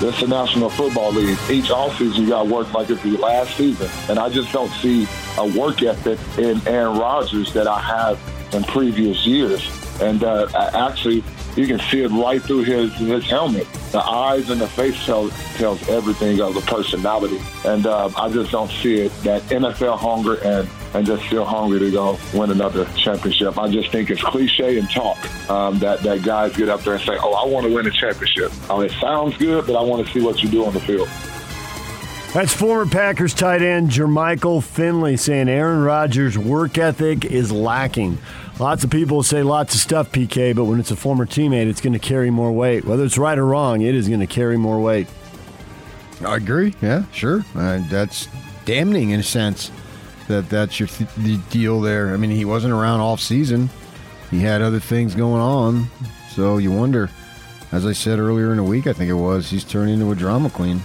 This is the National Football League. Each offseason, you got to work like it's the last season. And I just don't see a work ethic in Aaron Rodgers that I have in previous years. And uh, actually, you can see it right through his his helmet. The eyes and the face tell, tells everything of the personality. And uh, I just don't see it, that NFL hunger and, and just still hungry to go win another championship. I just think it's cliche and talk um, that, that guys get up there and say, oh, I want to win a championship. Oh, it sounds good, but I want to see what you do on the field. That's former Packers tight end Jermichael Finley saying Aaron Rodgers' work ethic is lacking. Lots of people say lots of stuff, PK, but when it's a former teammate, it's going to carry more weight. Whether it's right or wrong, it is going to carry more weight. I agree. Yeah, sure. Uh, that's damning in a sense that that's your th- the deal there. I mean, he wasn't around off season. He had other things going on. So you wonder, as I said earlier in the week, I think it was, he's turning into a drama queen.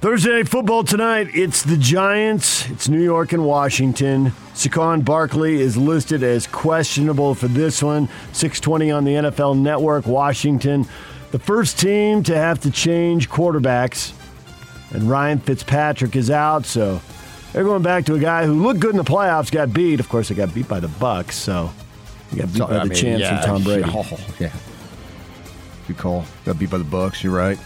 Thursday Football tonight. It's the Giants. It's New York and Washington. Saquon Barkley is listed as questionable for this one. 620 on the NFL Network. Washington, the first team to have to change quarterbacks. And Ryan Fitzpatrick is out, so they're going back to a guy who looked good in the playoffs, got beat. Of course, they got beat by the Bucks, so he got beat by I the mean, chance yeah, from Tom Brady. Oh, yeah. Good call. Got beat by the Bucks. You're right.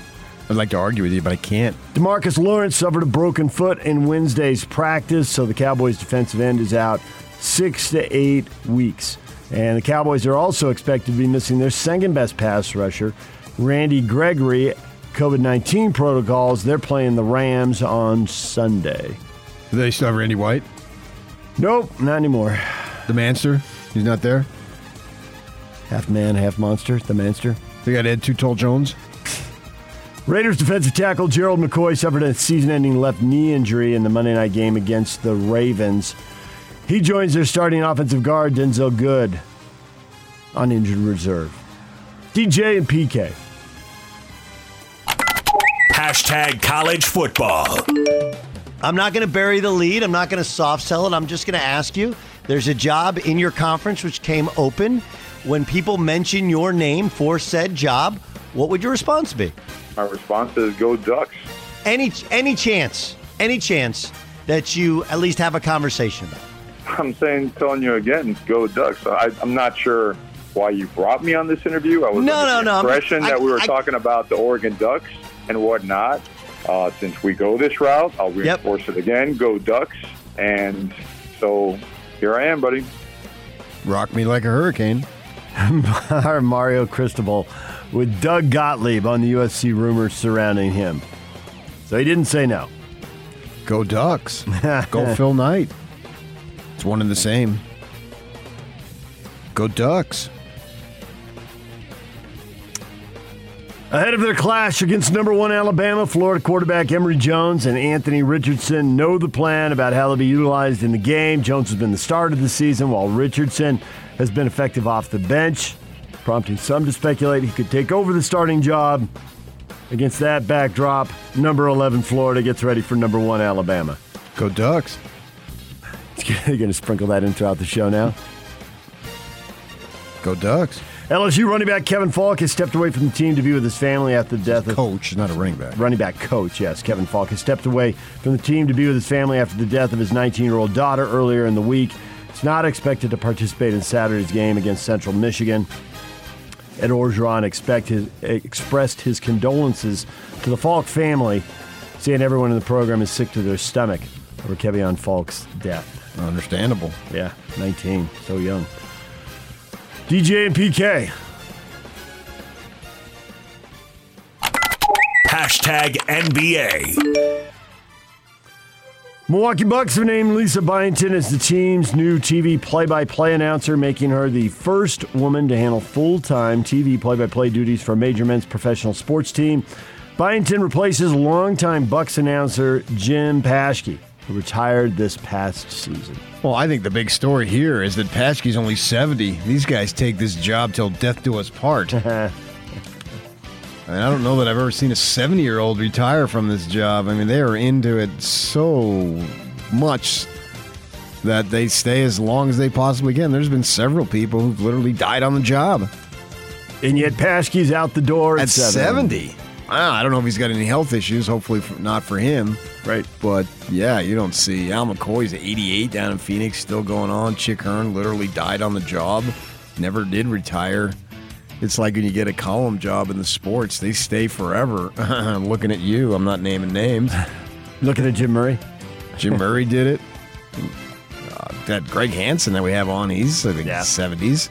I'd like to argue with you, but I can't. Demarcus Lawrence suffered a broken foot in Wednesday's practice, so the Cowboys' defensive end is out six to eight weeks. And the Cowboys are also expected to be missing their second best pass rusher, Randy Gregory. COVID 19 protocols, they're playing the Rams on Sunday. Do they still have Randy White? Nope, not anymore. The Manster? He's not there? Half man, half monster, the Manster. They got Ed Two Tall Jones? Raiders defensive tackle Gerald McCoy suffered a season ending left knee injury in the Monday night game against the Ravens. He joins their starting offensive guard, Denzelle Good, on injured reserve. DJ and PK. Hashtag college football. I'm not going to bury the lead. I'm not going to soft sell it. I'm just going to ask you there's a job in your conference which came open. When people mention your name for said job, what would your response be? My response is go Ducks. Any any chance, any chance that you at least have a conversation about? I'm saying, telling you again, go Ducks. I, I'm not sure why you brought me on this interview. I was No, under no, the no, I'm- impression I- that we were I- talking about the Oregon Ducks and whatnot. Uh, since we go this route, I'll reinforce it again. Go Ducks. And so here I am, buddy. Rock me like a hurricane. Our Mario Cristobal with Doug Gottlieb on the USC rumors surrounding him. So he didn't say no. Go Ducks. Go Phil Knight. It's one and the same. Go Ducks. Ahead of their clash against number one Alabama, Florida quarterback Emory Jones and Anthony Richardson know the plan about how they'll be utilized in the game. Jones has been the start of the season, while Richardson has been effective off the bench, prompting some to speculate he could take over the starting job. Against that backdrop, number 11 Florida gets ready for number one Alabama. Go Ducks. You're going to sprinkle that in throughout the show now? Go Ducks. LSU running back Kevin Faulk has stepped away from the team to be with his family after the death of Coach, not a running back. running back coach. Yes, Kevin Faulk has stepped away from the team to be with his family after the death of his 19-year-old daughter earlier in the week. He's not expected to participate in Saturday's game against Central Michigan. Ed Orgeron his, expressed his condolences to the Faulk family, saying everyone in the program is sick to their stomach over Kevin Faulk's death. Understandable. Yeah, 19, so young. DJ and PK. Hashtag NBA. Milwaukee Bucks have named Lisa Byington as the team's new TV play-by-play announcer, making her the first woman to handle full-time TV play-by-play duties for a major men's professional sports team. Byington replaces longtime Bucks announcer Jim Paschke. Retired this past season. Well, I think the big story here is that Paschke's only 70. These guys take this job till death do us part. I mean, I don't know that I've ever seen a 70 year old retire from this job. I mean, they are into it so much that they stay as long as they possibly can. There's been several people who've literally died on the job. And yet Paschke's out the door at, At 70. Wow, I don't know if he's got any health issues. Hopefully, not for him. Right. But yeah, you don't see Al McCoy's at 88 down in Phoenix, still going on. Chick Hearn literally died on the job, never did retire. It's like when you get a column job in the sports, they stay forever. I'm Looking at you, I'm not naming names. Looking at Jim Murray. Jim Murray did it. Uh, that Greg Hansen that we have on, he's I think Yeah. 70s.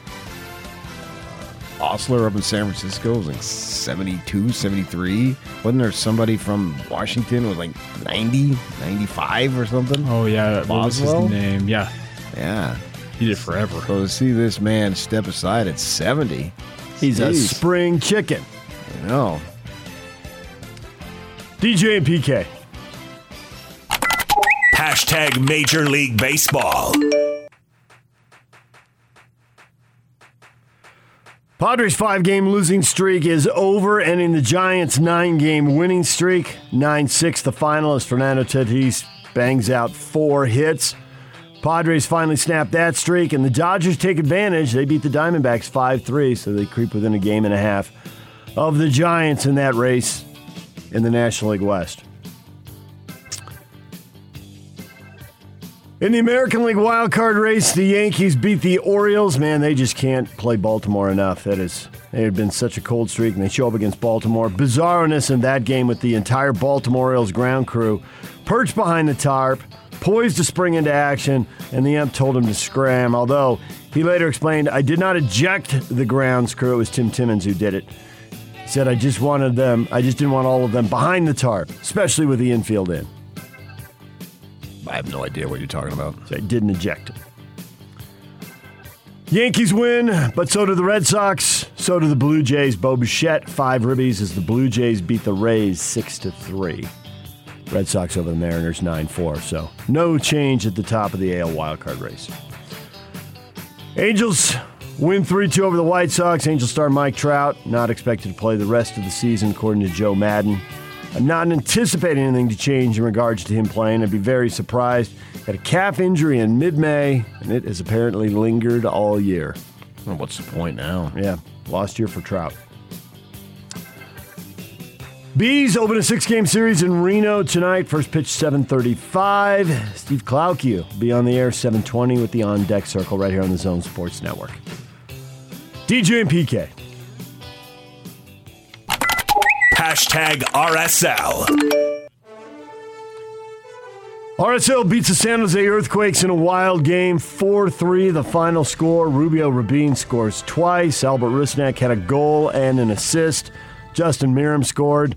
Ostler up in San Francisco was like 72, 73. Wasn't there somebody from Washington was like 90, 95 or something? Oh yeah, what was his name? Yeah, Yeah. he did forever. So to see this man step aside at 70, He's a spring chicken. you know, DJ and PK. Hashtag Major League Baseball. Padres' five game losing streak is over, ending the Giants' nine game winning streak. 9 6, the final, as Fernando Tatis bangs out four hits. Padres finally snap that streak, and the Dodgers take advantage. They beat the Diamondbacks 5 3, so they creep within a game and a half of the Giants in that race in the National League West. In the American League wild card race, the Yankees beat the Orioles. Man, they just can't play Baltimore enough. That is, it had been such a cold streak, and they show up against Baltimore. Bizarreness in that game with the entire Baltimore Orioles ground crew perched behind the tarp, poised to spring into action, and the ump told him to scram. Although he later explained, "I did not eject the grounds crew. It was Tim Timmons who did it." He said, "I just wanted them. I just didn't want all of them behind the tarp, especially with the infield in." I have no idea what you're talking about. So I didn't eject. Yankees win, but so do the Red Sox. So do the Blue Jays. Bo Bichette, five ribbies as the Blue Jays beat the Rays six to three. Red Sox over the Mariners nine four. So no change at the top of the AL wildcard race. Angels win 3 2 over the White Sox. Angel star Mike Trout not expected to play the rest of the season, according to Joe Maddon. I'm not anticipating anything to change in regards to him playing. I'd be very surprised. Had a calf injury in mid May, and it has apparently lingered all year. Well, what's the point now? Yeah, lost year for Trout. Bees open a six-game series in Reno tonight. First pitch 7:35. Steve Klauke will be on the air 7:20 with the on deck circle right here on the Zone Sports Network. DJ and PK. Hashtag RSL. RSL beats the San Jose Earthquakes in a wild game, 4 3, the final score. Rubio Rubin scores twice. Albert Rusnak had a goal and an assist. Justin Meram scored.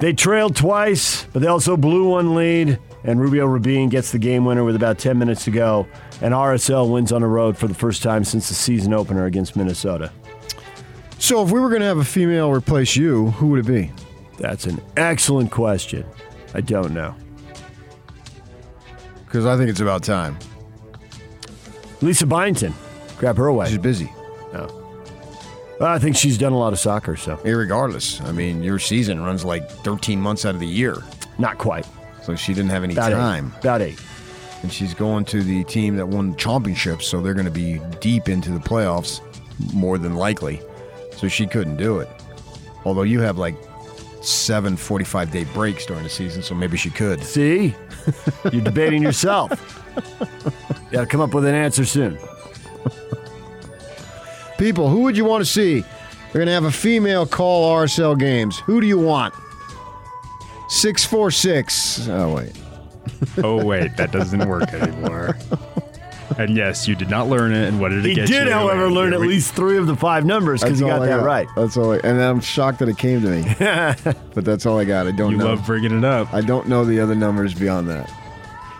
They trailed twice, but they also blew one lead, and Rubio Rubin gets the game winner with about 10 minutes to go. And RSL wins on the road for the first time since the season opener against Minnesota. So, if we were going to have a female replace you, who would it be? That's an excellent question. I don't know. Because I think it's about time. Lisa Byington, grab her away. She's busy. No. Well, I think she's done a lot of soccer, so Irregardless, I mean, your season runs like 13 months out of the year. not quite. So she didn't have any About time. eight. About eight. And she's going to the team that won the championship, so they're going to be deep into the playoffs, more than likely. So she couldn't do it. Although you have like seven 45 day breaks during the season, so maybe she could. See? You're debating yourself. You got to come up with an answer soon. People, who would you want to see? We're going to have a female call RSL games. Who do you want? 646. Oh, wait. Oh wait, that doesn't work anymore. And yes, you did not learn it. And what did it He get did, you? however, And learn here at we- least three of the five numbers because That's he got I that right. That's all I, and I'm shocked that it came to me. but that's all I got. I don't You know. love bringing it up. I don't know the other numbers beyond that.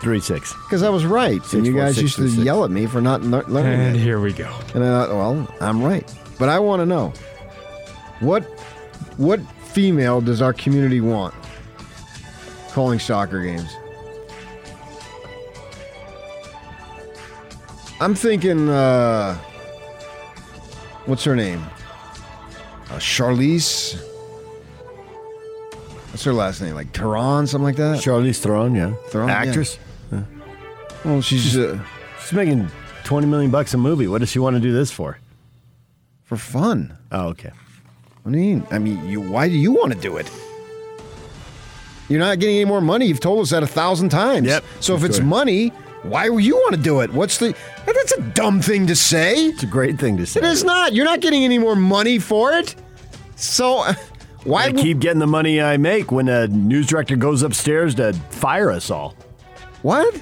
Three six. Because I was right. Six, and you four, guys six, used two, to six. yell at me for not lear- learning And it. here we go. And I thought, well, I'm right. But I want to know what what female does our community want calling soccer games? I'm thinking. Uh, what's her name? Uh, Charlize. What's her last name? Like Theron, something like that. Charlize Theron, yeah, Theron, yeah. actress. Well, she's uh, She's making twenty million bucks a movie. What does she want to do this for? for fun. Oh, okay. What do you mean? I mean, you. Why do you want to do it? You're not getting any more money. You've told us that a thousand times. Yep, So if it's money, why would you want to do it? What's the? That's a dumb thing to say. It's a great thing to say. It is not. You're not getting any more money for it. So uh, why? I keep getting the money I make when a news director goes upstairs to fire us all. What?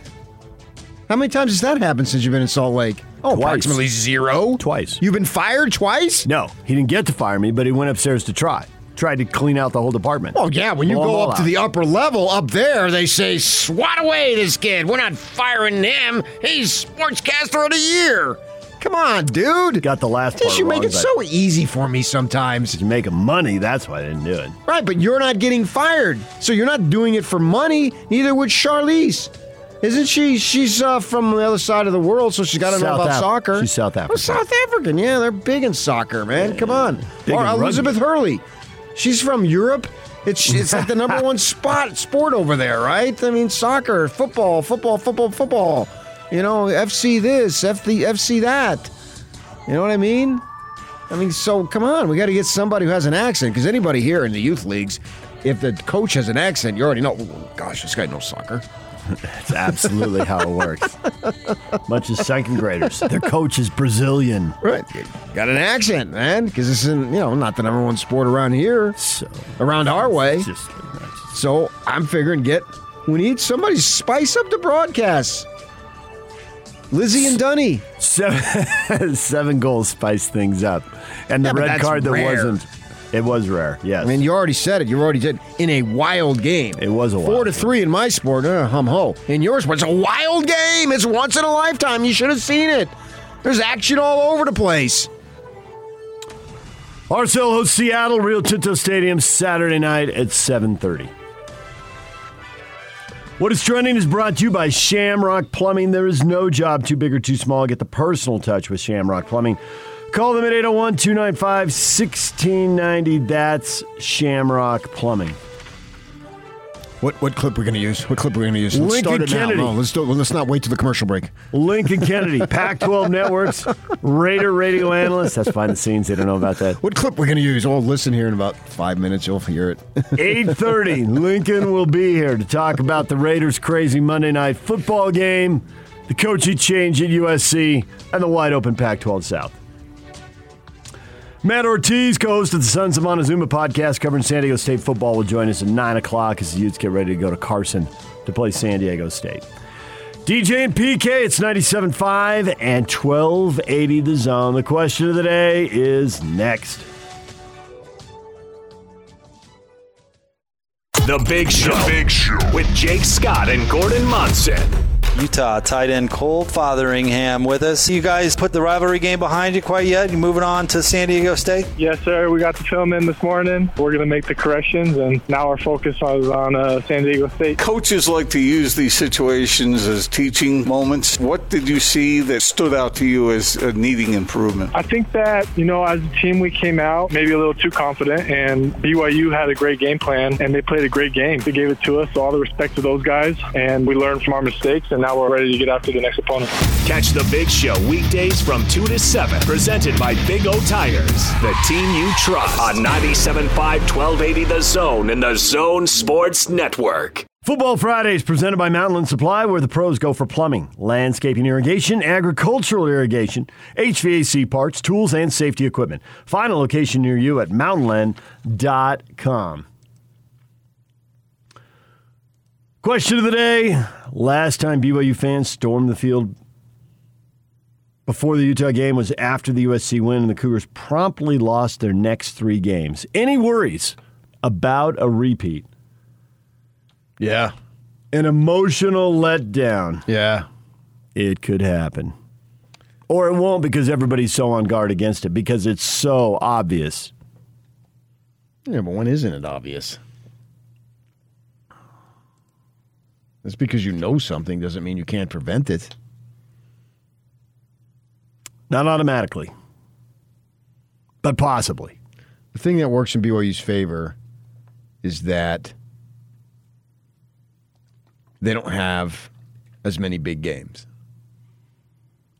How many times has that happened since you've been in Salt Lake? Oh, Twice. approximately zero. Twice. You've been fired twice? No, he didn't get to fire me, but he went upstairs to try. Tried to clean out the whole department. Oh yeah, when you Blow 'em go all up to out. the upper level up there, they say swat away this kid. We're not firing him. He's sportscaster of the year. Come on, dude. Got the last Just you make wrong, it but- so easy for me sometimes. You're making money, that's why I didn't do it. Right, but you're not getting fired, so you're not doing it for money. Neither would Charlize. Isn't she? She's uh, from the other side of the world, so she's got to know South about Af- soccer. she's South African. South African, yeah, they're big in soccer, man. Come on. Big or in rugby. Elizabeth Hurley, she's from Europe. It's it's like the number one spot sport over there, right? I mean, soccer, football, football, football, football. You know, FC this, FC FC that. You know what I mean? I mean, so come on, we got to get somebody who has an accent because anybody here in the youth leagues, if the coach has an accent, you already know. "Oh, gosh, this guy knows soccer. That's absolutely how it works. Bunch of second graders. Their coach is Brazilian. Right, got an accent, man, because this isn't you know not the number one sport around here, So around our way. it's just So I'm figuring get we need somebody to spice up the broadcast. Lizzie and Dunny. seven, seven goals spice things up. And the Yeah, red card that rare. wasn't it was rare, yes. I mean, you already said it. You already did in a wild game. It was a four to game. three in my sport. Uh, hum ho. In yours, it's a wild game. It's once in a lifetime. You should have seen it. There's action all over the place. RSL hosts Seattle, Rio Tinto Stadium, Saturday night at 7.30. What is trending is brought to you by Shamrock Plumbing. There is no job too big or too small. Get the personal touch with Shamrock Plumbing. Call them at 801 295 1690. That's Shamrock Plumbing. What what clip we're gonna use? What clip are we're gonna use? Let's Lincoln start it now. Kennedy. No, let's do, let's not wait to the commercial break. Lincoln Kennedy, Pac 12 Networks, Raider radio analyst. That's behind the scenes. They don't know about that. What clip we're gonna use? Oh, listen here in about five minutes. You'll hear it. 8.30, Lincoln will be here to talk about the Raiders' crazy Monday night football game, the coaching change at USC, and the wide open Pac-12 South. Matt Ortiz, co-host of the Sons of Montezuma podcast covering San Diego State football, will join us at 9 o'clock as the Utes get ready to go to Carson to play San Diego State. DJ and PK, it's 97.5 and 1280 The Zone. The question of the day is next. The Big Show. The Big Show. With Jake Scott and Gordon Monson. Utah tight end Cole Fotheringham with us. You guys put the rivalry game behind you quite yet? You moving on to San Diego State? Yes, sir. We got the film in this morning. We're going to make the corrections, and now our focus is on uh, San Diego State. Coaches like to use these situations as teaching moments. What did you see that stood out to you as uh, needing improvement? I think that, you know, as a team, we came out maybe a little too confident, and BYU had a great game plan, and they played a great game. They gave it to us, so all the respect to those guys, and we learned from our mistakes, and now we're ready to get after the next opponent. Catch the Big Show weekdays from 2 to 7. Presented by Big O Tires. The team you trust. On 97.5 1280 The Zone and The Zone Sports Network. Football Fridays presented by Mountainland Supply, where the pros go for plumbing, landscaping irrigation, agricultural irrigation, HVAC parts, tools, and safety equipment. Find a location near you at mountainland.com. Question of the day. Last time BYU fans stormed the field before the Utah game was after the USC win, and the Cougars promptly lost their next three games. Any worries about a repeat? Yeah. An emotional letdown. Yeah. It could happen. Or it won't because everybody's so on guard against it because it's so obvious. Yeah, but when isn't it obvious? Just because you know something doesn't mean you can't prevent it. Not automatically, but possibly. The thing that works in BYU's favor is that they don't have as many big games.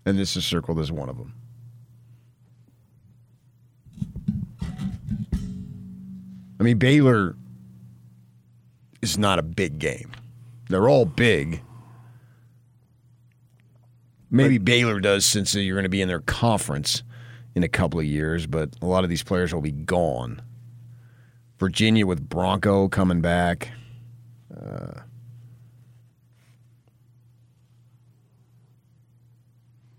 And this is circled as one of them. I mean, Baylor is not a big game. They're all big. Maybe Baylor does since you're going to be in their conference in a couple of years, but a lot of these players will be gone. Virginia with Bronco coming back. Uh,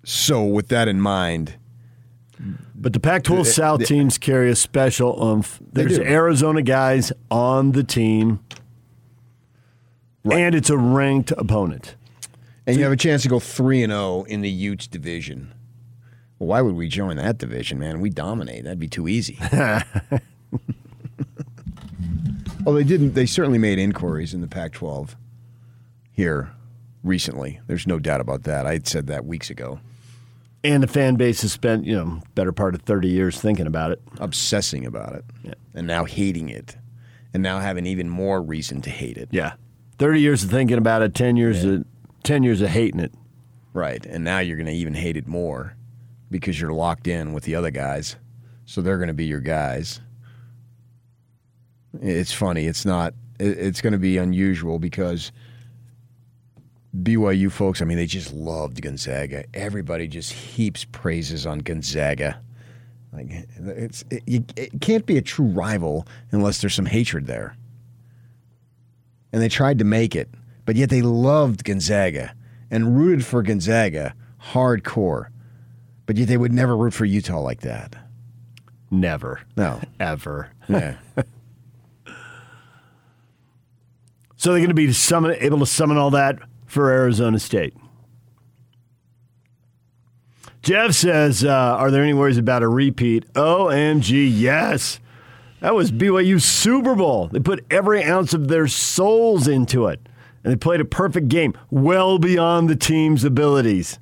so, with that in mind, But the Pac 12 South teams carry a special oomph. There's. Arizona guys on the team, and it's a ranked opponent. and you have a chance to go 3 and 0 in the Utes division. Well, why would we join that division, man? We dominate. That'd be too easy. well, they didn't. They certainly made inquiries in the Pac 12 here recently. There's no doubt about that. I had said that weeks ago. And the fan base has spent, you know, better part of 30 years thinking about it. Obsessing about it. And now hating it. And now having even more reason to hate it. Yeah. 30 years of thinking about it, 10 years of 10 years of hating it. Right. And now you're going to even hate it more because you're locked in with the other guys. So they're going to be your guys. It's funny. It's not, it's going to be unusual because BYU folks, I mean, they just loved Gonzaga. Everybody just heaps praises on Gonzaga. Like it's it, you, it can't be a true rival unless there's some hatred there. And they tried to make it, but yet they loved Gonzaga and rooted for Gonzaga hardcore. But yet they would never root for Utah like that. Never. No. Ever. Yeah. So they're going to be summon, able to summon all that for Arizona State. Jeff says, uh, "Are there any worries about a repeat?" OMG, yes. That was BYU Super Bowl. They put every ounce of their souls into it, and they played a perfect game, well beyond the team's abilities.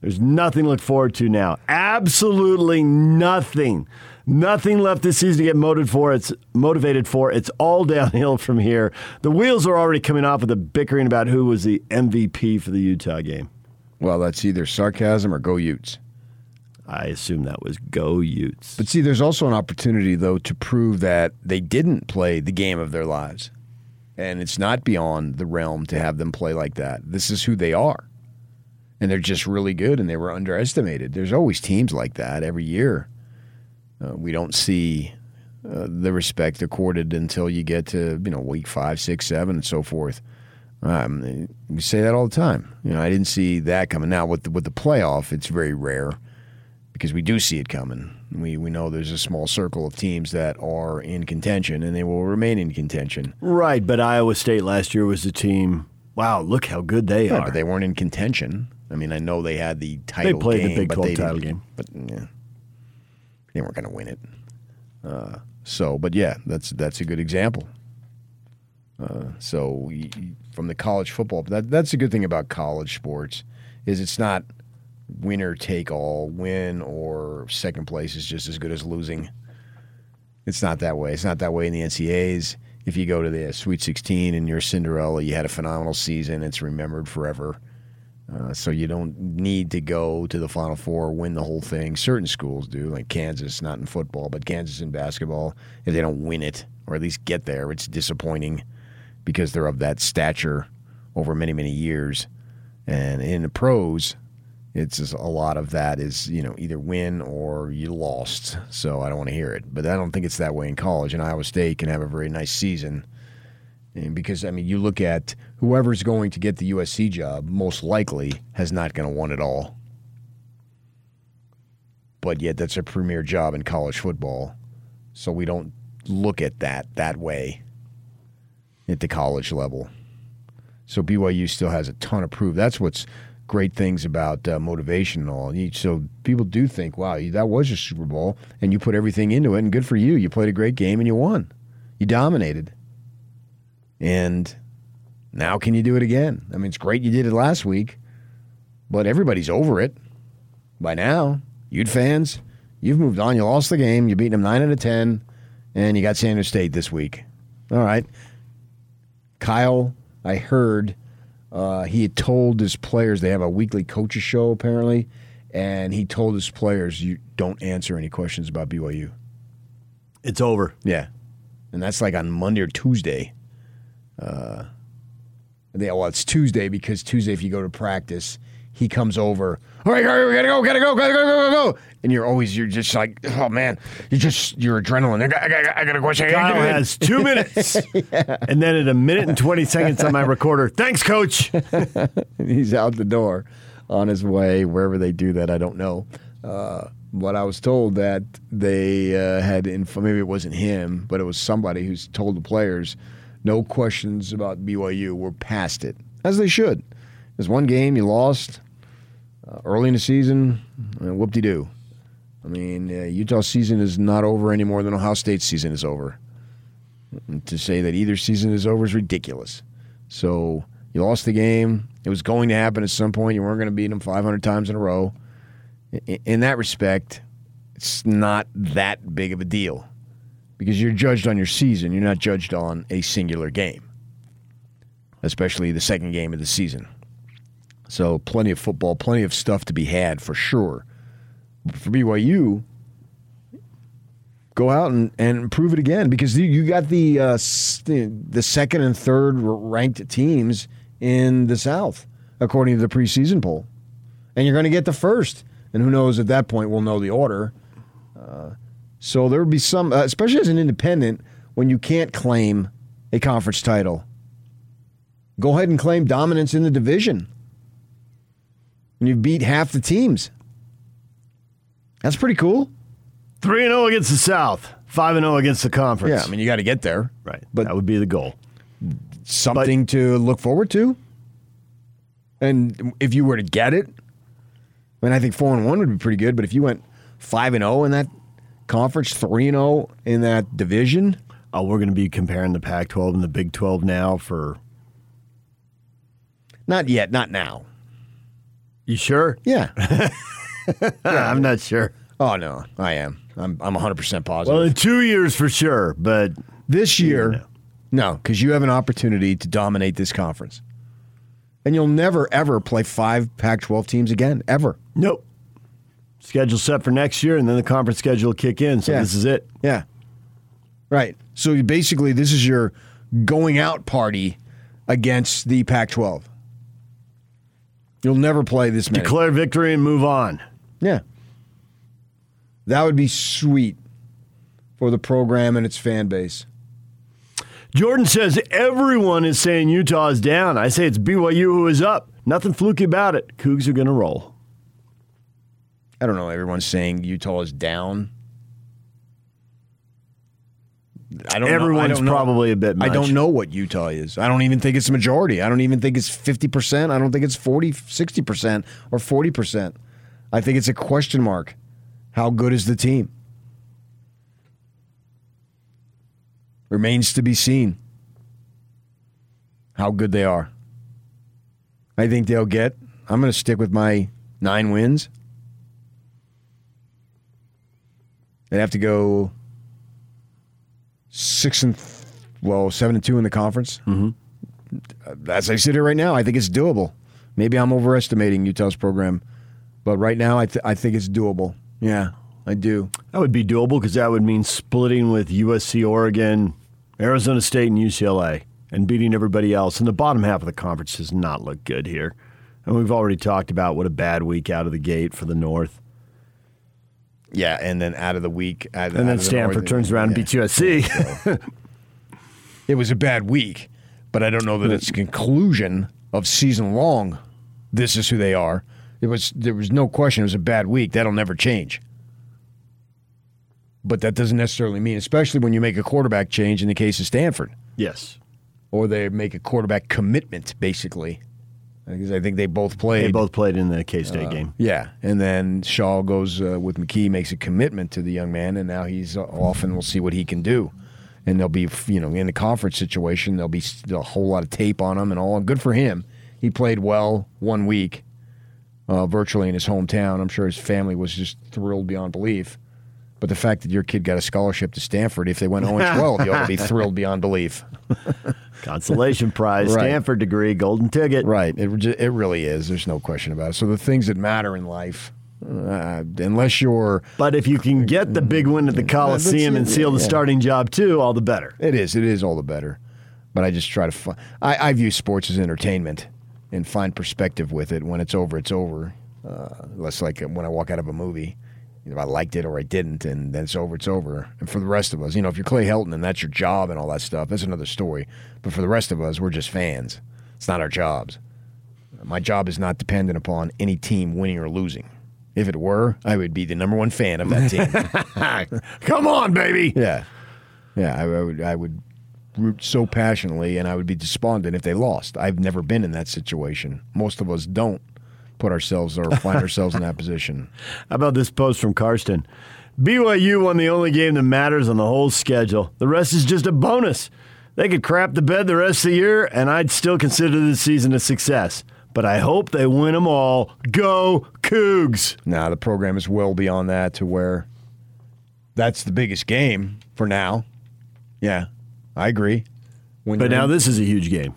There's nothing to look forward to now. Absolutely nothing. Nothing left this season to get motivated for. It's motivated for. It's all downhill from here. The wheels are already coming off with the bickering about who was the MVP for the Utah game. Well, that's either sarcasm or go Utes. I assume that was go Utes. But see, there's also an opportunity, though, to prove that they didn't play the game of their lives. And it's not beyond the realm to have them play like that. This is who they are. And they're just really good and they were underestimated. There's always teams like that every year. Uh, we don't see uh, the respect accorded until you get to, you know, week five, six, seven, and so forth. Um, we say that all the time. You know, I didn't see that coming. Now with the, with the playoff, it's very rare because we do see it coming. We we know there's a small circle of teams that are in contention and they will remain in contention. Right, but Iowa State last year was a team. Wow, look how good they Yeah, are. but they weren't in contention. I mean, I know they had the title. They played the game, Big but 12 title game. but yeah, they weren't going to win it. Uh, so, but yeah, that's that's a good example. Uh, so, from the college football, that that's a good thing about college sports is it's not winner take all. Win or second place is just as good as losing. It's not that way. It's not that way in the NCAAs. If you go to the Sweet 16 and you're Cinderella, you had a phenomenal season. It's remembered forever. Uh, so you don't need to go to the Final Four, win the whole thing. Certain schools do, like Kansas, not in football, but Kansas in basketball. If they don't win it or at least get there, it's disappointing because they're of that stature over many, many years. And in the pros, it's just a lot of that is you know either win or you lost. So I don't want to hear it. But I don't think it's that way in college. And Iowa State can have a very nice season. And because I mean, you look at whoever's going to get the USC job, most likely has not going to want it all. But yet, that's a premier job in college football, so we don't look at that that way at the college level. So BYU still has a ton of proof. That's what's great things about uh, motivation and all. So people do think, wow, that was your Super Bowl, and you put everything into it, and good for you. You played a great game and you won. You dominated. And now can you do it again? I mean, it's great you did it last week, but everybody's over it by now. Ute fans, you've moved on. You lost the game. You beat them nine out of ten, and you got San Diego State this week. All right. Kyle, I heard uh, he had told his players they have a weekly coaches show apparently, and he told his players you don't answer any questions about BYU. It's over. Yeah, and that's like on Monday or Tuesday. Uh, they, well, it's Tuesday because Tuesday if you go to practice, he comes over. All right, all right, we gotta go, gotta go, gotta go, go, go, go. And you're always, you're just like, oh man, you just, your adrenaline. I got, I got, I got a question. Kyle has two minutes, yeah. and then at a minute and twenty seconds on my recorder. Thanks, coach. He's out the door, on his way wherever they do that. I don't know. Uh, but I was told that they uh, had, info. maybe it wasn't him, but it was somebody who's told the players, no questions about BYU. We're past it, as they should. There's one game you lost uh, early in the season, and whoop de doo. I mean, uh, Utah season is not over any more than Ohio State's season is over. And to say that either season is over is ridiculous. So you lost the game. It was going to happen at some point. You weren't going to beat them 500 times in a row. In, in that respect, it's not that big of a deal because you're judged on your season. You're not judged on a singular game, especially the second game of the season. So plenty of football, plenty of stuff to be had for sure. For BYU, go out and, and prove it again because you got the uh, the second and third ranked teams in the South according to the preseason poll, and you're going to get the first. And who knows at that point we'll know the order. Uh, so there would be some, uh, especially as an independent, when you can't claim a conference title. Go ahead and claim dominance in the division and you beat half the teams. That's pretty cool. 3 0 against the South, 5 0 against the conference. Yeah, I mean, you got to get there. Right. But that would be the goal. Something but, to look forward to. And if you were to get it, I mean, I think 4 and 1 would be pretty good, but if you went 5 and 0 in that conference, 3 and 0 in that division. Oh, we're going to be comparing the Pac 12 and the Big 12 now for. Not yet, not now. You sure? Yeah. yeah. I'm not sure. Oh no, I am. I'm I'm 100 percent positive. Well, in two years for sure, but this year, no, because you have an opportunity to dominate this conference, and you'll never ever play five Pac-12 teams again, ever. Nope. Schedule set for next year, and then the conference schedule will kick in. So yeah. this is it. Yeah. Right. So basically, this is your going out party against the Pac-12. You'll never play this many. Declare victory and move on. Yeah. That would be sweet for the program and its fan base. Jordan says everyone is saying Utah is down. I say it's BYU who is up. Nothing fluky about it. Cougs are going to roll. I don't know. Everyone's saying Utah is down. I don't Everyone's know. I don't probably know. a bit much. I don't know what Utah is. I don't even think it's a majority. I don't even think it's 50%. I don't think it's 40, 60% or 40%. I think it's a question mark. How good is the team? Remains to be seen how good they are. I think they'll get, I'm going to stick with my nine wins. They'd have to go six and well, seven and two in the conference. Mm-hmm. As I sit here right now, I think it's doable. Maybe I'm overestimating Utah's program, but right now I, th- I think it's doable. Yeah, I do. That would be doable because that would mean splitting with USC, Oregon, Arizona State, and UCLA, and beating everybody else. And the bottom half of the conference does not look good here. And we've already talked about what a bad week out of the gate for the North. Yeah, and then out of the week, and then Stanford the turns around yeah. and beats USC. it was a bad week, but I don't know that it's conclusion of season long. This is who they are. It was there was no question it was a bad week. That'll never change. But that doesn't necessarily mean, especially when you make a quarterback change in the case of Stanford. Yes. Or they make a quarterback commitment, basically because I think they both played. They both played in the K State uh, game. Yeah, and then Shaw goes uh, with McKee, makes a commitment to the young man, and now he's off, and we'll see what he can do. And they'll be, you know, in the conference situation, there'll be a whole lot of tape on him and all. Good for him. He played well one week, uh, virtually in his hometown. I'm sure his family was just thrilled beyond belief. But the fact that your kid got a scholarship to Stanford, if they went 0 12, you ought to be thrilled beyond belief. Consolation prize, Right. Stanford degree, golden ticket. Right. It, it really is. There's no question about it. So the things that matter in life, uh, unless you're. But if you can get the big win at the Coliseum and seal the starting job too, all the better. It is. It is all the better. But I just try to. Fi- I, I view sports as entertainment and find perspective with it. When it's over, it's over. Uh, less like when I walk out of a movie. Know, I liked it or I didn't, and then it's over, it's over. And for the rest of us, you know, if you're Clay Helton and that's your job and all that stuff, that's another story. But for the rest of us, we're just fans. It's not our jobs. My job is not dependent upon any team winning or losing. If it were, I would be the number one fan of that team. Come on, baby. Yeah, yeah. I, I would. I would root so passionately, and I would be despondent if they lost. I've never been in that situation. Most of us don't put ourselves or find ourselves in that position. How about this post from Karsten? BYU won the only game that matters on the whole schedule. The rest is just a bonus. They could crap the bed the rest of the year, and I'd still consider this season a success. But I hope they win them all. Go Cougs! Now the program is well beyond that to where that's the biggest game for now. Yeah, I agree. When But now in- this is a huge game.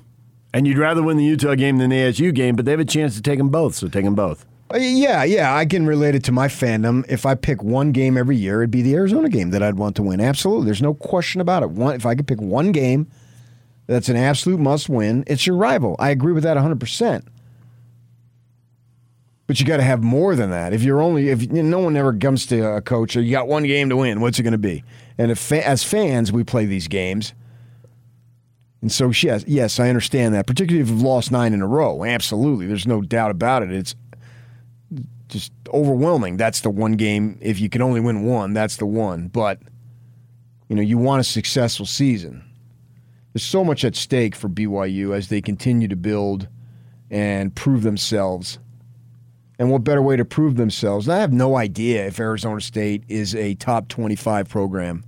And you'd rather win the Utah game than the ASU game, but they have a chance to take them both, so take them both. Uh, Yeah, yeah, I can relate it to my fandom. If I pick one game every year, it'd be the Arizona game that I'd want to win. Absolutely, there's no question about it. One, if I could pick one game that's an absolute must win, it's your rival. I agree with that 100. percent But you got to have more than that. If you're only, if you no one ever comes to a coach, or you got one game to win. What's it going to be? And if as fans, we play these games. And so, yes, yes, I understand that. Particularly if you've lost nine in a row. Absolutely, there's no doubt about it. It's just overwhelming. That's the one game. If you can only win one, that's the one. But you know, you want a successful season. There's so much at stake for BYU as they continue to build and prove themselves. And what better way to prove themselves? I have no idea if Arizona State is a top 25 program.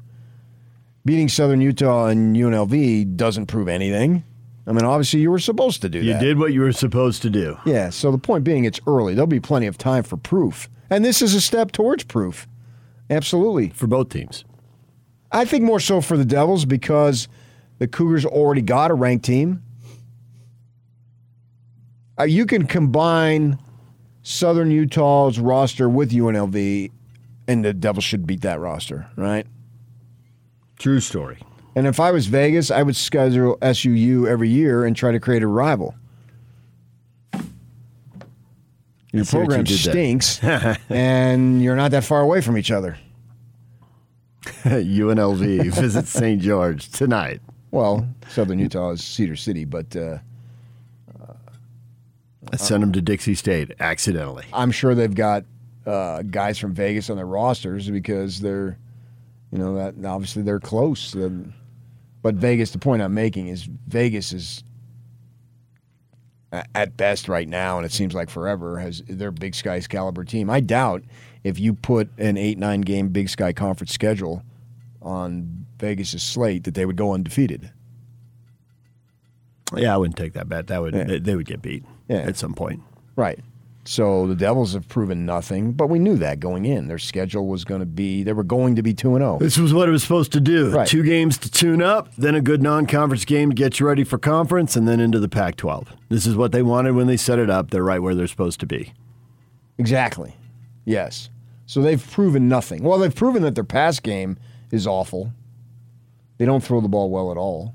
Beating Southern Utah and UNLV doesn't prove anything. I mean, obviously, you were supposed to do You that. did what you were supposed to do. Yeah, so the point being, it's early. There'll be plenty of time for proof. And this is a step towards proof. Absolutely. For both teams. I think more so for the Devils because the Cougars already got a ranked team. Uh, you can combine Southern Utah's roster with UNLV, and the Devils should beat that roster, right? True story. And if I was Vegas, I would schedule SUU every year and try to create a rival. Your what you program stinks, and you're not that far away from each other. UNLV visits St. George tonight. Well, Southern Utah is Cedar City, but uh, I sent them to Dixie State accidentally. I'm sure they've got uh, guys from Vegas on their rosters because they're, you know, that obviously they're close. Um, but Vegas, the point I'm making is Vegas is at best right now, and it seems like forever has their Big Sky's caliber team. I doubt if you put an eight nine game Big Sky conference schedule on Vegas's slate that they would go undefeated. Yeah, I wouldn't take that bet. That would Yeah. they, they would get beat Yeah. at some point. Right. So the Devils have proven nothing, but we knew that going in. Their schedule was going to be they were going to be 2 and 0. This was what it was supposed to do. Right. Two games to tune up, then a good non-conference game to get you ready for conference, and then into the Pac-12. This is what they wanted when they set it up. They're right where they're supposed to be. Exactly. Yes. So they've proven nothing. Well, they've proven that their pass game is awful. They don't throw the ball well at all.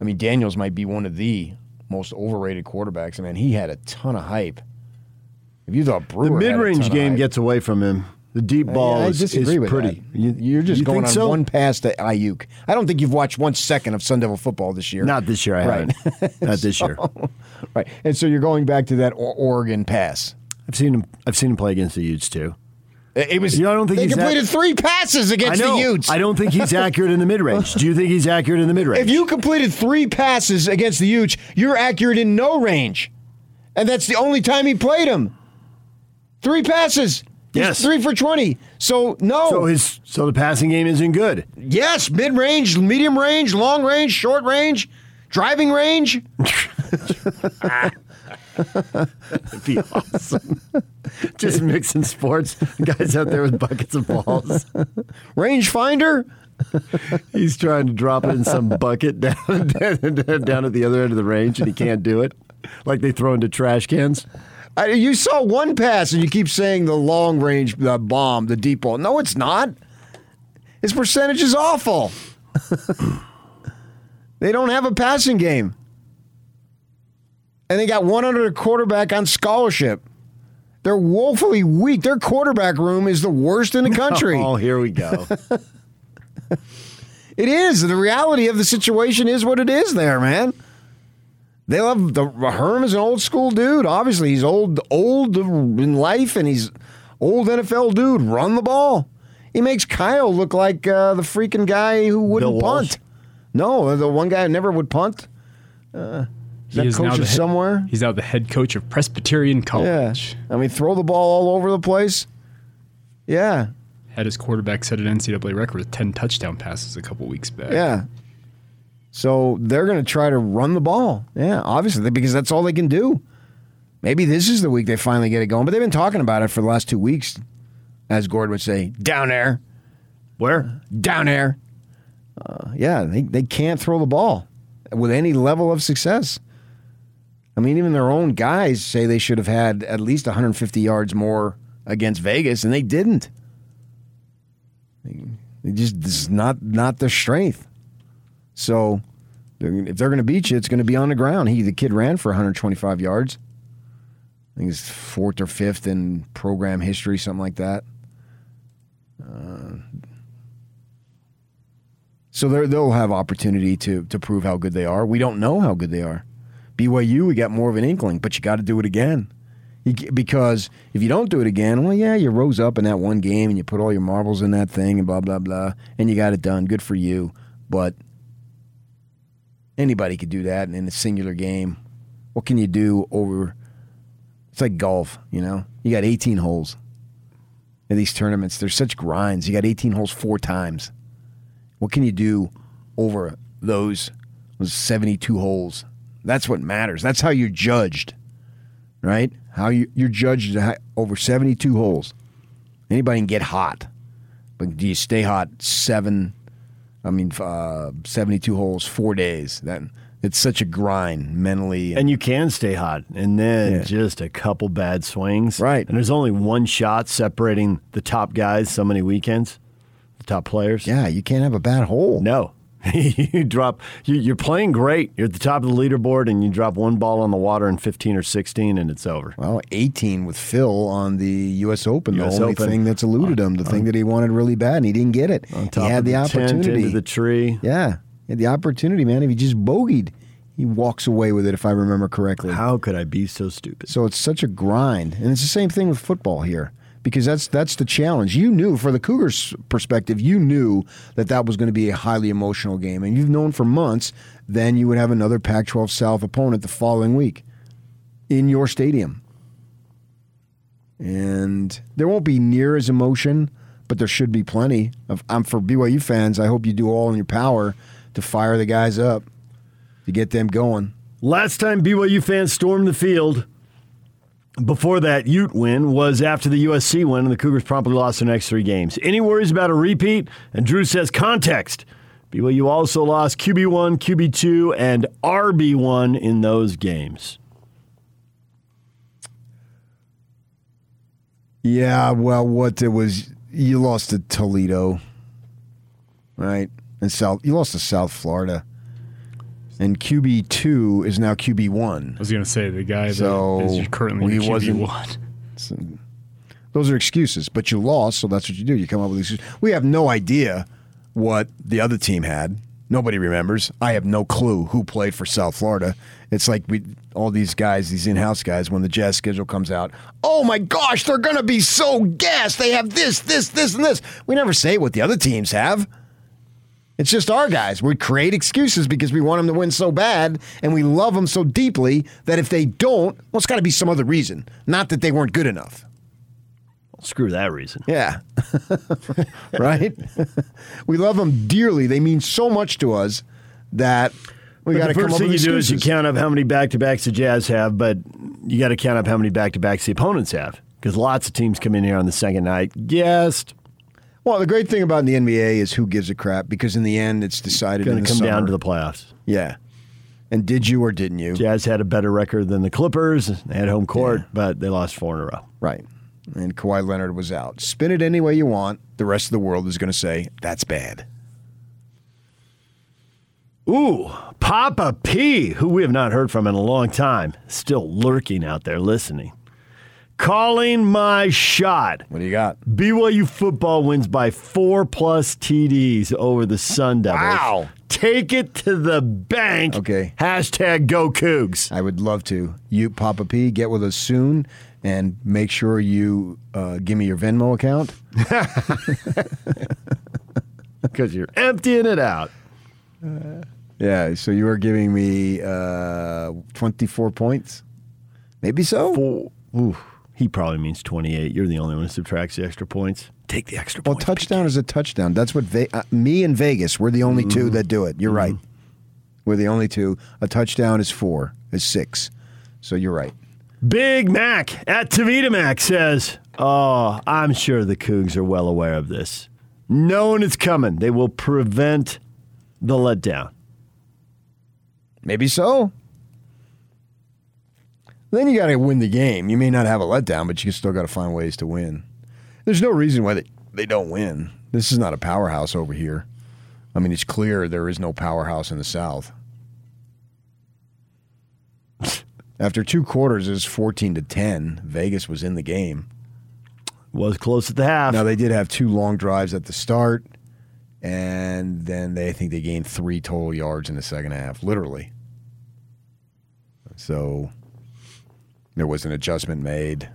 I mean, Daniels might be one of the most overrated quarterbacks. I mean, he had a ton of hype. If you thought Brewer The mid-range game gets away from him. The deep ball Yeah, I is, is pretty. that. You, you're just you going on so? one pass to Ayuk. I don't think you've watched one second of Sun Devil football this year. Not this year. I Right. haven't. Not this year. right, and so you're going back to that Oregon pass. I've seen him. I've seen him play against the Utes too. It it was. You know, I don't think they he's that- completed three passes against know. the Utes. I don't think he's accurate in the mid-range. Do you think he's accurate in the mid-range? If you completed three passes against the Utes, you're accurate in no range, and that's the only time he played him. Three passes. He's Yes. three for twenty. So no. so his so the passing game isn't good. yes, mid range, medium range, long range, short range, driving range. That'd be awesome. Just mixing sports. Guys out there with buckets of balls. Rangefinder? He's trying to drop it in some bucket down, down at the other end of the range, and he can't do it. Like they throw into trash cans. I, you saw one pass, and you keep saying the long range uh, bomb, the deep ball. No, it's not. His percentage is awful. they don't have a passing game. And they got one under the quarterback on scholarship. They're woefully weak. Their quarterback room is the worst in the country. Oh, here we go. it is. The reality of the situation is what it is there, man. They love the Herm is an old school dude. Obviously, he's old, old in life, and he's old NFL dude. Run the ball. He makes Kyle look like uh, the freaking guy who wouldn't punt. No, the one guy who never would punt. Uh, is He is now the somewhere? He's now the head coach of Presbyterian College. Yeah. I mean, throw the ball all over the place. Yeah. Had his quarterback set an NCAA record with 10 touchdown passes a couple weeks back. Yeah. So they're going to try to run the ball. Yeah, obviously, because that's all they can do. Maybe this is the week they finally get it going, but they've been talking about it for the last two weeks, as Gord would say, down there. Where? Down there. Uh, yeah, they, they can't throw the ball with any level of success. I mean, even their own guys say they should have had at least 150 yards more against Vegas, and they didn't. They, just this is not not their strength. So if they're going to beat you, it's going to be on the ground. He the kid ran for 125 yards. I think it's fourth or fifth in program history, something like that. Uh, so they'll have opportunity to to prove how good they are. We don't know how good they are. BYU, we got more of an inkling, but you got to do it again. You, because if you don't do it again, well, yeah, you rose up in that one game and you put all your marbles in that thing and blah blah blah, and you got it done. Good for you. But anybody could do that in a singular game. What can you do over? It's like golf, you know. You got 18 holes in these tournaments. There's such grinds. You got 18 holes four times. What can you do over those, those 72 holes? That's what matters. That's how you're judged, right? How you, you're judged over 72 holes. Anybody can get hot, but do you stay hot seven? I mean, uh, 72 holes, four days. That it's such a grind mentally. And you can stay hot, and then Yeah. just a couple bad swings. Right. And there's only one shot separating the top guys so many weekends, the top players. yeah, you can't have a bad hole. No. you drop, you, you're playing great. You're at the top of the leaderboard, and you drop one ball on the water in 15 or 16, and it's over. Well, 18 with Phil on the U.S. Open. US the only Open. thing that's eluded him, the thing that he wanted really bad, and he didn't get it. On top he had of the, the, tent, opportunity. into the tree. yeah, he had the opportunity, man. If he just bogeyed, he walks away with it, if I remember correctly. How could I be so stupid? So it's such a grind, and it's the same thing with football here because that's that's the challenge. You knew, for the Cougars' perspective, you knew that that was going to be a highly emotional game, and you've known for months. Then you would have another Pac-12 South opponent the following week in your stadium, and there won't be near as emotion, but there should be plenty of. I'm for BYU fans. I hope you do all in your power to fire the guys up to get them going. Last time BYU fans stormed the field before that Ute win was after the USC win, and the Cougars promptly lost their next three games. Any worries about a repeat? And Drew says context. BYU also lost QB1, QB2, and RB1 in those games. Yeah, well, what it was, you lost to Toledo, right? And South, you lost to South Florida, and QB two is now QB one. I was going to say the guy So, that is currently wasn't- QB1. Those are excuses, but you lost, so that's what you do. You come up with excuses. We have no idea what the other team had. Nobody remembers. I have no clue who played for South Florida. It's like we all these guys, these in-house guys, when the Jazz schedule comes out. Oh my gosh, they're gonna be so gassed. They have this, this, this, and this. We never say what the other teams have. It's just our guys. We create excuses because we want them to win so bad and we love them so deeply that if they don't, well, it's got to be some other reason. Not that they weren't good enough. Screw that reason. Yeah. right? we love them dearly. They mean so much to us that We got to the first thing you do is you count up how many back to backs the Jazz have, but you got to count up how many back to backs the opponents have because lots of teams come in here on the second night. Guessed. Well, the great thing about the NBA is who gives a crap because in the end it's decided Going in to come down to the playoffs. yeah. And did you or didn't you? Jazz had a better record than the Clippers. They had home court, but they lost four in a row. Right. And Kawhi Leonard was out. Spin it any way you want. The rest of the world is going to say that's bad. Ooh, Papa P, who we have not heard from in a long time, still lurking out there listening. Calling my shot. What do you got? BYU football wins by four plus TDs over the Sun Devils. Wow. Take it to the bank. Okay. Hashtag go Cougs. I would love to. You, Papa P, get with us soon and make sure you uh, give me your Venmo account. Because you're emptying it out. Yeah, so you are giving me uh, 24 points? Maybe so. Four. Ooh, he probably means 28. You're the only one who subtracts the extra points. Take the extra Well, points. touchdown is a touchdown. That's what Ve- uh, me and Vegas. We're the only two that do it. You're right. We're the only two. A touchdown is four. Is six. So you're right. Big Mac at Tavita Mac says, Oh, I'm sure the Cougs are well aware of this. Knowing it's coming, they will prevent the letdown. Maybe so. Then you got to win the game. You may not have a letdown, but you still got to find ways to win. There's no reason why they, they don't win. This is not a powerhouse over here. I mean, it's clear there is no powerhouse in the South. After two quarters, it was 14 to 10. Vegas was in the game. Was close at the half. Now, they did have two long drives at the start, and then they I think they gained three total yards in the second half, literally. So there was an adjustment made.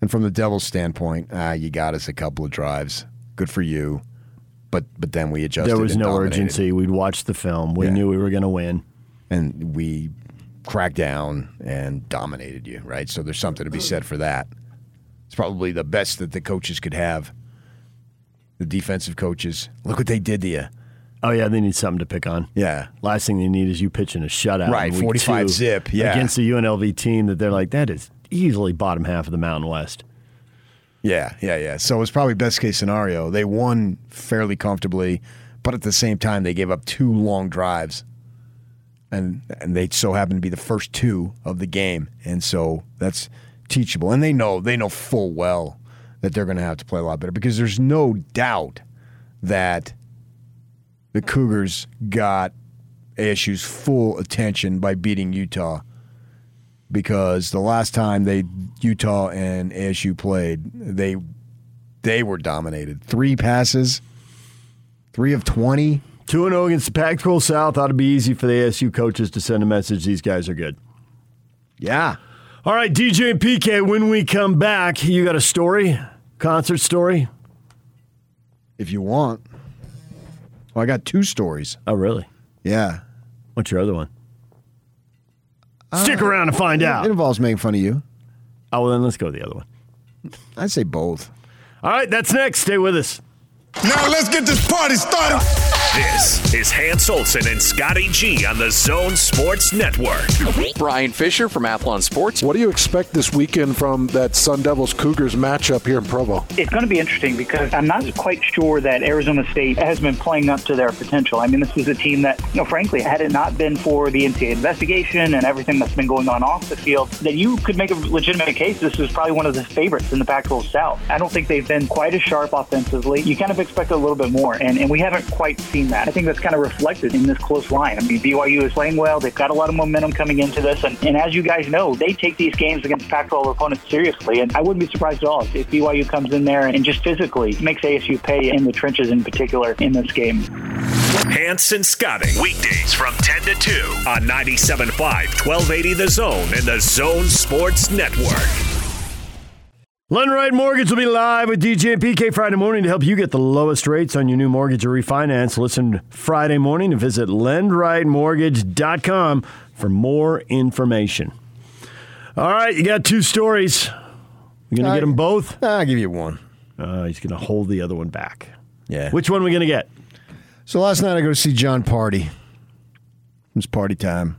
And from the Devils' standpoint, ah, you got us a couple of drives. Good for you. But but then we adjusted. there was no dominated. urgency. We'd watched the film. We Yeah. knew we were going to win. and we cracked down and dominated you, right? So there's something to be said for that. It's probably the best that the coaches could have. The defensive coaches. Look what they did to you. Oh, yeah, they need something to pick on. Yeah. Last thing they need is you pitching a shutout. Right, 45 zip, yeah. Against the UNLV team that they're like, that is easily bottom half of the Mountain West. Yeah, yeah, yeah. So it's probably best case scenario. They won fairly comfortably, but at the same time they gave up two long drives. And and they so happened to be the first two of the game. And so that's teachable. And they know they know full well that they're going to have to play a lot better because there's no doubt that the Cougars got ASU's full attention by beating Utah because the last time they Utah and ASU played, they they were dominated. Three passes, three of twenty. 2 and 0 against the Pac 12 South ought to be easy for the ASU coaches to send a message these guys are good. Yeah. All right, DJ and PK, when we come back, you got a story? Concert story? If you want. Well, I got two stories. Oh, really? Yeah. What's your other one? Uh, Stick around to find It out. It involves making fun of you. Oh, well, then let's go with the other one. I'd say both. All right, that's next. Stay with us. Now let's get this party started. This is Hans Olsen and Scotty G on the Zone Sports Network. Brian Fisher from Athlon Sports. What do you expect this weekend from that Sun Devils Cougars matchup here in Provo? It's going to be interesting because I'm not quite sure that Arizona State has been playing up to their potential. I mean, this was a team that, you know, frankly, had it not been for the NCAA investigation and everything that's been going on off the field, that you could make a legitimate case this is probably one of the favorites in the Pac-12 South. I don't think they've been quite as sharp offensively. You kind of expect a little bit more, and, and we haven't quite seen that. I think that's kind of reflected in this close line. I mean, BYU is playing well. They've got a lot of momentum coming into this, and, and as you guys know, they take these games against Pac-12 opponents seriously, and I wouldn't be surprised at all if, BYU comes in there and just physically makes ASU pay in the trenches in particular in this game. Hans and Scotty. Weekdays from 10 to 2 on 97.5, 1280 The Zone and the Zone Sports Network. Lenrite Mortgage will be live with DJ and PK Friday morning to help you get the lowest rates on your new mortgage or refinance. Listen Friday morning and visit lendrightemortgage.com for more information. All right, you got two stories. You going to get them both? I'll give you one. Uh, he's going to hold the other one back. Yeah. Which one are we going to get? So last night I go to see Jon Pardi. It's party time.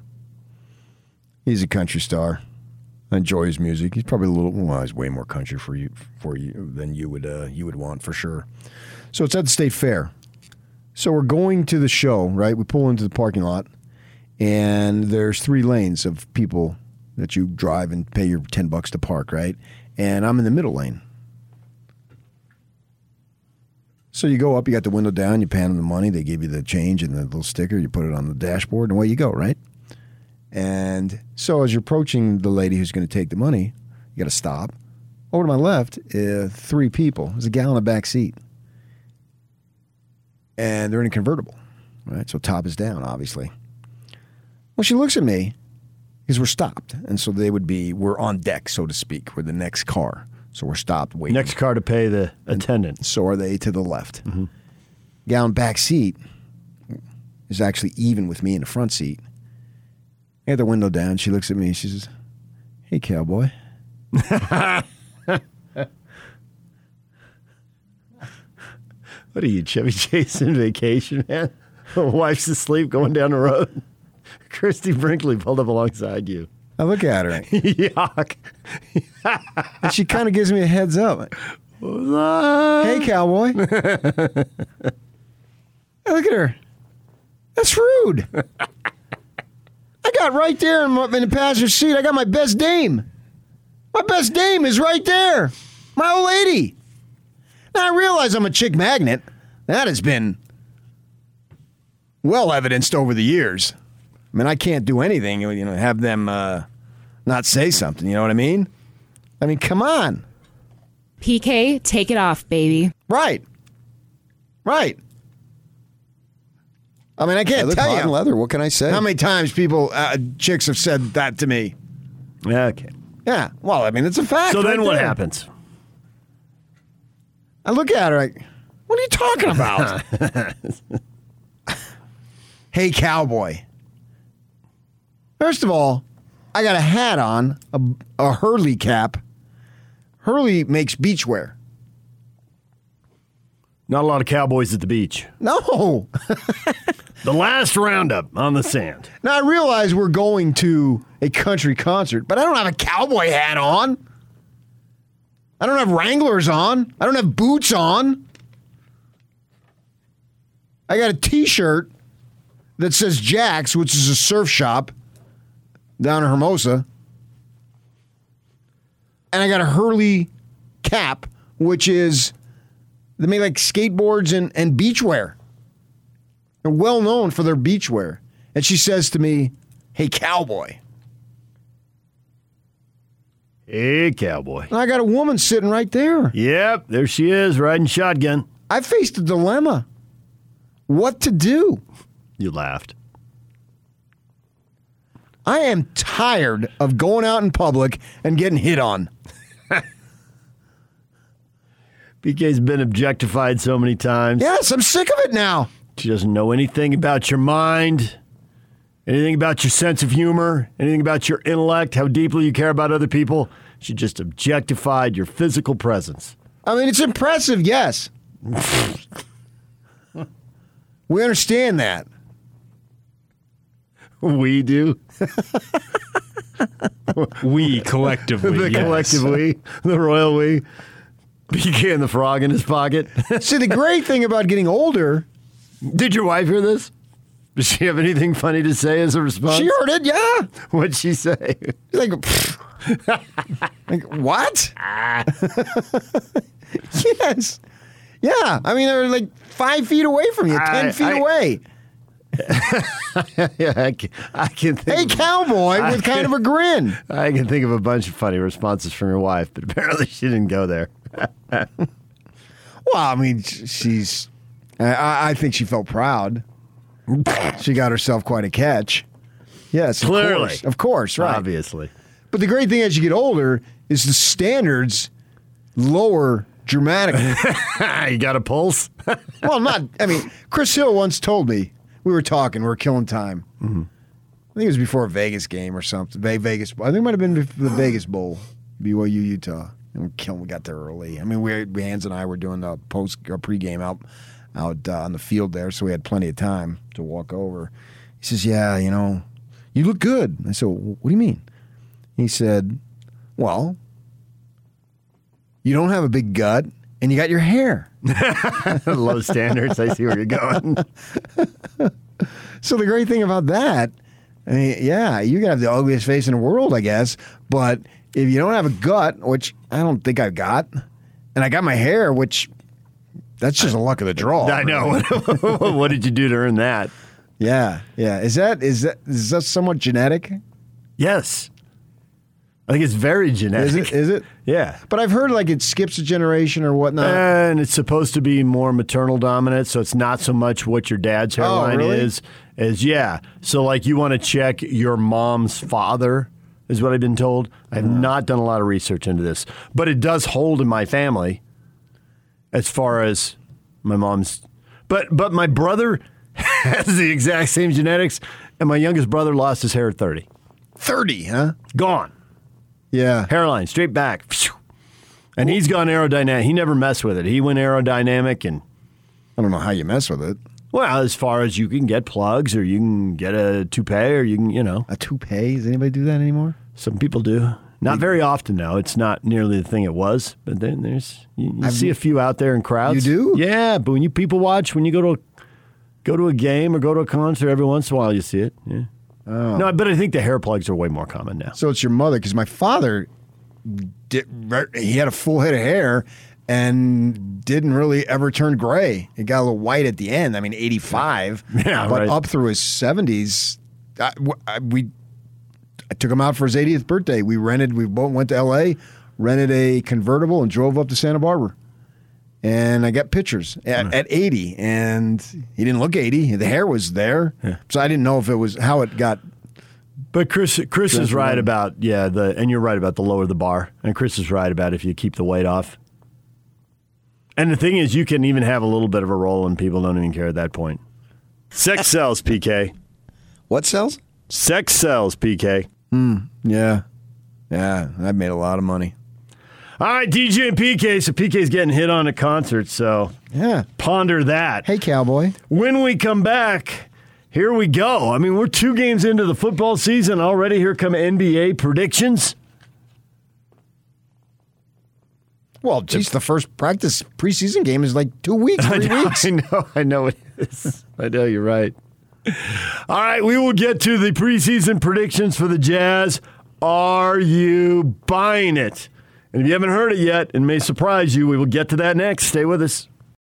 He's a country star. I enjoy his music. He's probably a little well, he's way more country for you for you than you would uh, you would want for sure. So it's at the state fair. So we're going to the show, right? We pull into the parking lot, and there's three lanes of people that you drive and pay your ten bucks to park, right? And I'm in the middle lane. So you go up, you got the window down, you pan them the money, they give you the change and the little sticker, you put it on the dashboard, and away you go, right? And so as you're approaching the lady who's going to take the money, you got to stop. Over to my left, uh, three people. There's a gal in the back seat, and they're in a convertible, right? So top is down, obviously. Well, she looks at me because we're stopped, and so they would be we're on deck, so to speak. We're the next car, so we're stopped waiting. Next car to pay the attendant. So are they to the left? Mm-hmm. Gal in back seat is actually even with me in the front seat. I had the window down. She looks at me. She says, "Hey, cowboy." What are you, Chevy Chasing vacation, man? Wife's asleep going down the road. Christie Brinkley pulled up alongside you. I look at her. Yuck. and she kind of gives me a heads up. Hey, cowboy. I look at her. That's rude. I got right there in, my, in the passenger seat. I got my best dame. My best dame is right there. My old lady. Now I realize I'm a chick magnet. That has been well evidenced over the years. I mean, I can't do anything, you know, have them uh, not say something. You know what I mean? I mean, come on. PK, take it off, baby. Right. Right. I mean, I can't tell you in leather. What can I say? how many times people, uh, chicks, have said that to me. Yeah, okay. Yeah. Well, I mean, it's a fact. So then what there. happens? I look at her like, what are you talking about? hey, cowboy. First of all, I got a hat on, a, a Hurley cap. Hurley makes beachwear. Not a lot of cowboys at the beach. No. The last roundup on the sand. Now I realize we're going to a country concert, but I don't have a cowboy hat on. I don't have Wranglers on. I don't have boots on. I got a T-shirt that says Jack's, which is a surf shop down in Hermosa, and I got a Hurley cap, which is they make like skateboards and, and beachwear. They're well known for their beachwear. And she says to me, Hey, cowboy. Hey, cowboy. And I got a woman sitting right there. Yep, there she is, riding shotgun. I faced a dilemma. What to do? You laughed. I am tired of going out in public and getting hit on. PK's been objectified so many times. Yes, I'm sick of it now. She doesn't know anything about your mind, anything about your sense of humor, anything about your intellect, how deeply you care about other people. She just objectified your physical presence. I mean, it's impressive, yes. we understand that. We do. we collectively. the yes. collective we, the royal we. PK and the frog in his pocket. See, the great thing about getting older. Did your wife hear this? Does she have anything funny to say as a response? She heard it, yeah. What'd she say? She's like, like what? yes. Yeah. I mean, they're like five feet away from you, ten feet I- away. yeah, I can, I can think. Hey, cowboy, I with kind of a grin. I can think of a bunch of funny responses from your wife, but apparently she didn't go there. Well, I mean, she's. I, I think she felt proud. She got herself quite a catch. Yes, of Clearly. course, of course, right. Obviously. But the great thing as you get older is the standards lower dramatically. you got a pulse? well, not. I mean, Chris Hill once told me we were talking, we were killing time. Mm-hmm. I think it was before a Vegas game or something. Vegas. I think it might have been before the Vegas Bowl, BYU Utah. And we killed. We got there early. I mean, we Hans and I were doing the post or pregame out out uh, on the field there, so we had plenty of time to walk over. He says, "Yeah, you know, you look good." I said, "What do you mean?" He said, "Well, you don't have a big gut, and you got your hair." Low standards. I see where you're going. so the great thing about that, I mean, yeah, you can have the ugliest face in the world, I guess, but if you don't have a gut, which I don't think I've got, and I got my hair, which that's just a luck of the draw. I know. what did you do to earn that? Yeah, yeah. Is that is that is that somewhat genetic? Yes. I think it's very genetic. Is it? Is it? Yeah. But I've heard like it skips a generation or whatnot. And it's supposed to be more maternal dominant, so it's not so much what your dad's oh, hairline Oh, really? is as yeah. So like you want to check your mom's father is what I've been told. I've hmm. not done a lot of research into this, but it does hold in my family as far as my mom's but but my brother has the exact same genetics and my youngest brother lost his hair at 30. 30, huh? Gone. Yeah. Hairline straight back. And he's gone aerodynamic. He never messed with it. He went aerodynamic and I don't know how you mess with it. well, as far as you can get plugs or you can get a toupee or you can, you know. A toupee? Does anybody do that anymore? Some people do. Not very often now. It's not nearly the thing it was. But then there's you, you see a few out there in crowds. You do? Yeah, but when you people watch, when you go to a, go to a game or go to a concert, every once in a while you see it. Yeah. Oh. No, but I think the hair plugs are way more common now. So it's your mother because my father did, he had a full head of hair and didn't really ever turn gray. It got a little white at the end. I mean, 85. Yeah, but right. up through his 70s, I, I- we I took him out for his 80th birthday. We rented, we both went to LA, rented a convertible and drove up to Santa Barbara. And I got pictures at, at 80, and he didn't look 80. The hair was there. So I didn't know if it was how it got But Chris, Chris is right right. about yeah the, and you're right about the lower the bar, and Chris is right about if you keep the weight off. And the thing is, you can even have a little bit of a roll, and people don't even care at that point. Sex sells, PK. What sells? Sex sells, PK. Hmm. Yeah. Yeah. I've made a lot of money. All right, DJ and PK. So PK's getting hit on a concert, So yeah, ponder that. Hey, cowboy. When we come back, here we go. I mean, we're two games into the football season already. Here come NBA predictions. Well, geez, the first practice preseason game is like two weeks, I three know, weeks. I know, I know it is. I know you're right. All right, we will get to the preseason predictions for the Jazz. Are you buying it? And if you haven't heard it yet, it may surprise you. We will get to that next. Stay with us.